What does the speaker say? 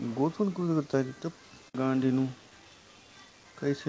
ગોથણ કુદરત તારી તપ ગાંડીનું કઈ છે